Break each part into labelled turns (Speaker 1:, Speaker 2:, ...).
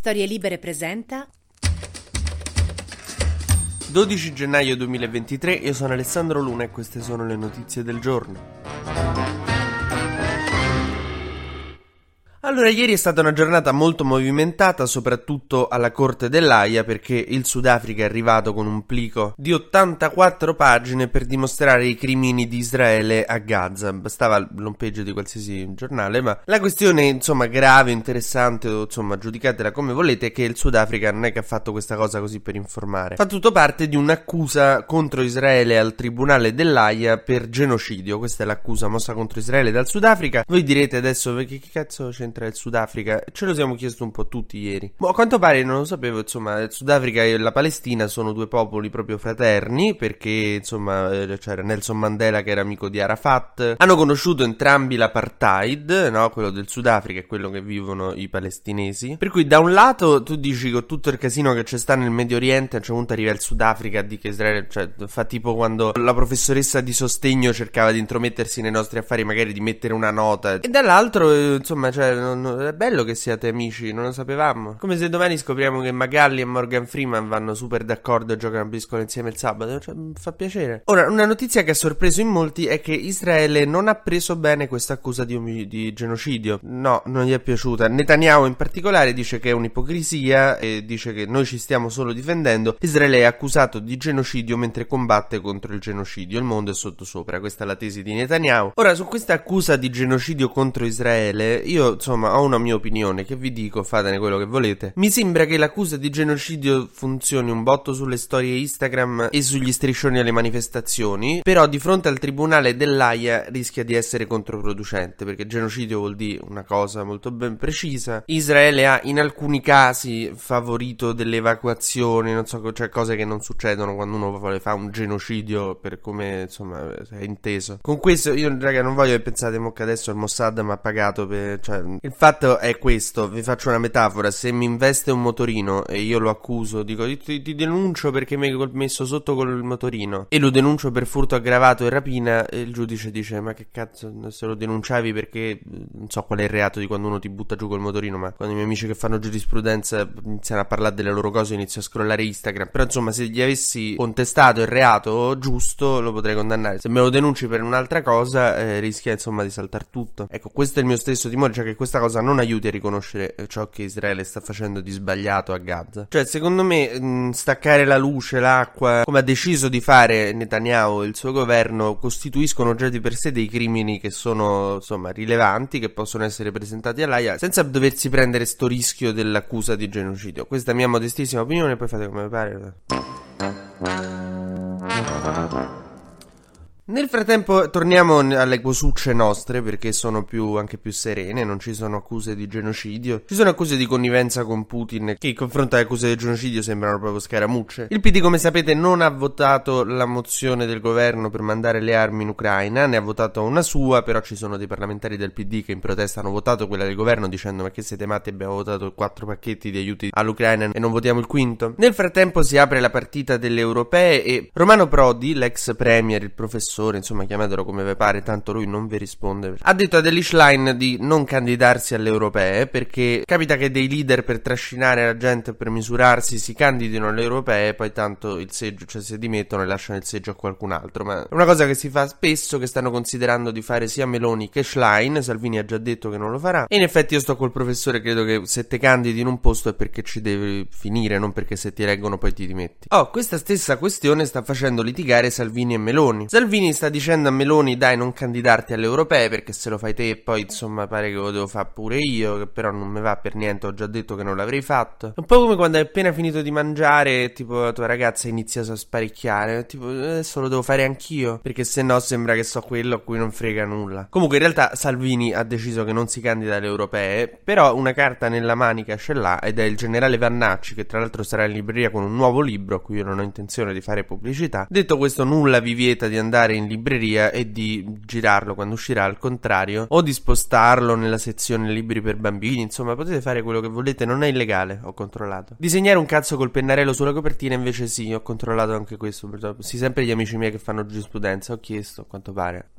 Speaker 1: Storie Libere presenta
Speaker 2: 12 gennaio 2023, io sono Alessandro Luna e queste sono le notizie del giorno. Allora, ieri è stata una giornata molto movimentata, soprattutto alla Corte dell'AIA, perché il Sudafrica è arrivato con un plico di 84 pagine per dimostrare i crimini di Israele a Gaza. Bastava l'homepage di qualsiasi giornale, ma la questione, insomma, grave, interessante, insomma, giudicatela come volete, è che il Sudafrica non è che ha fatto questa cosa così per informare. Fa tutto parte di un'accusa contro Israele al Tribunale dell'AIA per genocidio. Questa è l'accusa mossa contro Israele dal Sudafrica. Voi direte adesso, che, cazzo c'entra? tra il Sudafrica? Ce lo siamo chiesto un po' tutti ieri. Ma a quanto pare non lo sapevo, insomma, il Sudafrica e la Palestina sono due popoli proprio fraterni, perché insomma eh, c'era Nelson Mandela che era amico di Arafat. Hanno conosciuto entrambi l'apartheid, no? Quello del Sudafrica e quello che vivono i palestinesi. Per cui da un lato tu dici con tutto il casino che c'è sta nel Medio Oriente, a un certo punto arriva il Sudafrica dire che Israele, cioè fa tipo quando la professoressa di sostegno cercava di intromettersi nei nostri affari, magari di mettere una nota. E dall'altro, eh, insomma, cioè non, è bello che siate amici, non lo sapevamo. Come se domani scopriamo che Magalli e Morgan Freeman vanno super d'accordo e giocano a briscola insieme il sabato. Cioè, fa piacere. Ora, una notizia che ha sorpreso in molti è che Israele non ha preso bene questa accusa di, di genocidio. No, non gli è piaciuta. Netanyahu in particolare dice che è un'ipocrisia e dice che noi ci stiamo solo difendendo. Israele è accusato di genocidio mentre combatte contro il genocidio. Il mondo è sottosopra. Questa è la tesi di Netanyahu. Ora, su questa accusa di genocidio contro Israele, io insomma insomma ho una mia opinione che vi dico, fatene quello che volete. Mi sembra che l'accusa di genocidio funzioni un botto sulle storie Instagram e sugli striscioni alle manifestazioni, però di fronte al tribunale dell'AIA rischia di essere controproducente, perché genocidio vuol dire una cosa molto ben precisa. Israele ha in alcuni casi favorito delle evacuazioni, non so, cioè cose che non succedono quando uno fa un genocidio per come insomma è inteso. Con questo io raga non voglio che pensate mo che adesso il Mossad mi ha pagato per cioè il fatto è questo, vi faccio una metafora, se mi investe un motorino e io lo accuso, dico ti, ti denuncio perché mi hai messo sotto con il motorino. E lo denuncio per furto aggravato e rapina e il giudice dice ma che cazzo se lo denunciavi perché non so qual è il reato di quando uno ti butta giù col motorino ma quando i miei amici che fanno giurisprudenza iniziano a parlare delle loro cose inizio a scrollare Instagram. Però insomma se gli avessi contestato il reato giusto lo potrei condannare. Se me lo denunci per un'altra cosa eh, rischia insomma di saltare tutto. Ecco questo è il mio stesso timore cioè che questa cosa non aiuti a riconoscere ciò che Israele sta facendo di sbagliato a Gaza. Cioè, secondo me, mh, staccare la luce, l'acqua, come ha deciso di fare Netanyahu e il suo governo, costituiscono già di per sé dei crimini che sono, insomma, rilevanti, che possono essere presentati all'AIA, senza doversi prendere sto rischio dell'accusa di genocidio. Questa è mia modestissima opinione, poi fate come pare. Nel frattempo torniamo alle cosucce nostre perché sono più, anche più serene, non ci sono accuse di genocidio, ci sono accuse di connivenza con Putin che in confronto alle accuse di genocidio sembrano proprio scaramucce. Il PD come sapete non ha votato la mozione del governo per mandare le armi in Ucraina, ne ha votato una sua, però ci sono dei parlamentari del PD che in protesta hanno votato quella del governo dicendo ma che siete matti abbiamo votato quattro pacchetti di aiuti all'Ucraina e non votiamo il quinto. Nel frattempo si apre la partita delle europee e Romano Prodi, l'ex premier, il professore assessore, insomma chiamatelo come vi pare, tanto lui non vi risponde. Ha detto ad Elish Line di non candidarsi alle europee perché capita che dei leader per trascinare la gente per misurarsi si candidino alle europee e poi tanto il seggio, cioè si dimettono e lasciano il seggio a qualcun altro. Ma è una cosa che si fa spesso, che stanno considerando di fare sia Meloni che Schlein, Salvini ha già detto che non lo farà. E in effetti io sto col professore, credo che se te candidi in un posto è perché ci devi finire, non perché se ti eleggono poi ti dimetti. Oh, questa stessa questione sta facendo litigare Salvini e Meloni. Salvini sta dicendo a Meloni dai non candidarti alle europee perché se lo fai te poi insomma pare che lo devo fare pure io che però non mi va per niente ho già detto che non l'avrei fatto. Un po' come quando hai appena finito di mangiare e tipo la tua ragazza inizia a sparicchiare tipo adesso lo devo fare anch'io perché se no sembra che so quello a cui non frega nulla. Comunque in realtà Salvini ha deciso che non si candida alle europee però una carta nella manica ce l'ha ed è il generale Vannacci che tra l'altro sarà in libreria con un nuovo libro a cui io non ho intenzione di fare pubblicità. Detto questo nulla vi vieta di andare in libreria e di girarlo quando uscirà al contrario o di spostarlo nella sezione libri per bambini insomma potete fare quello che volete non è illegale ho controllato. Disegnare un cazzo col pennarello sulla copertina invece sì ho controllato anche questo sì sempre gli amici miei che fanno giurisprudenza ho chiesto a quanto pare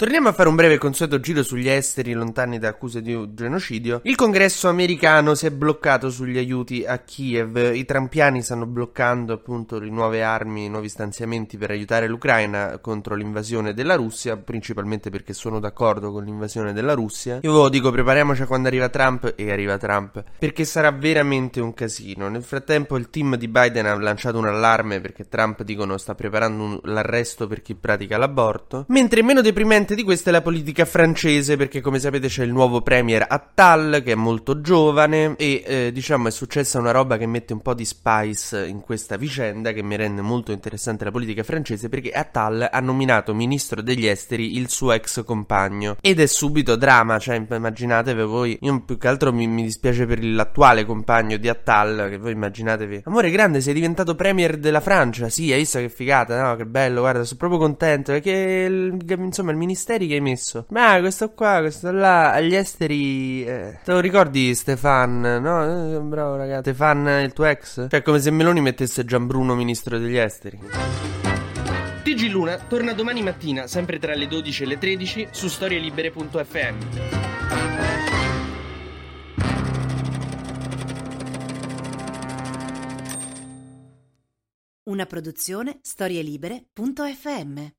Speaker 2: Torniamo a fare un breve consueto giro sugli esteri lontani da accuse di genocidio. Il congresso americano si è bloccato sugli aiuti a Kiev. I trampiani stanno bloccando appunto le nuove armi, i nuovi stanziamenti per aiutare l'Ucraina contro l'invasione della Russia, principalmente perché sono d'accordo con l'invasione della Russia. Io dico prepariamoci a quando arriva Trump e arriva Trump, perché sarà veramente un casino. Nel frattempo il team di Biden ha lanciato un allarme perché Trump dicono sta preparando un, l'arresto per chi pratica l'aborto, mentre meno deprimente di questa è la politica francese perché come sapete c'è il nuovo premier Attal che è molto giovane e eh, diciamo è successa una roba che mette un po' di spice in questa vicenda che mi rende molto interessante la politica francese perché Attal ha nominato ministro degli esteri il suo ex compagno. Ed è subito drama, cioè immaginatevi voi, io più che altro mi, mi dispiace per l'attuale compagno di Attal che voi immaginatevi, amore grande sei diventato premier della Francia, sì hai visto che figata, no che bello, guarda sono proprio contento perché il, insomma il ministeri che hai messo, ma questo qua, questo là, agli esteri, eh. te lo ricordi Stefan, no? Eh, bravo ragazzi, Stefan il tuo ex? Cioè come se Meloni mettesse Gianbruno ministro degli esteri. TG Luna torna domani mattina, sempre tra le 12 e le 13, su storielibere.fm.
Speaker 1: Una produzione storielibere.fm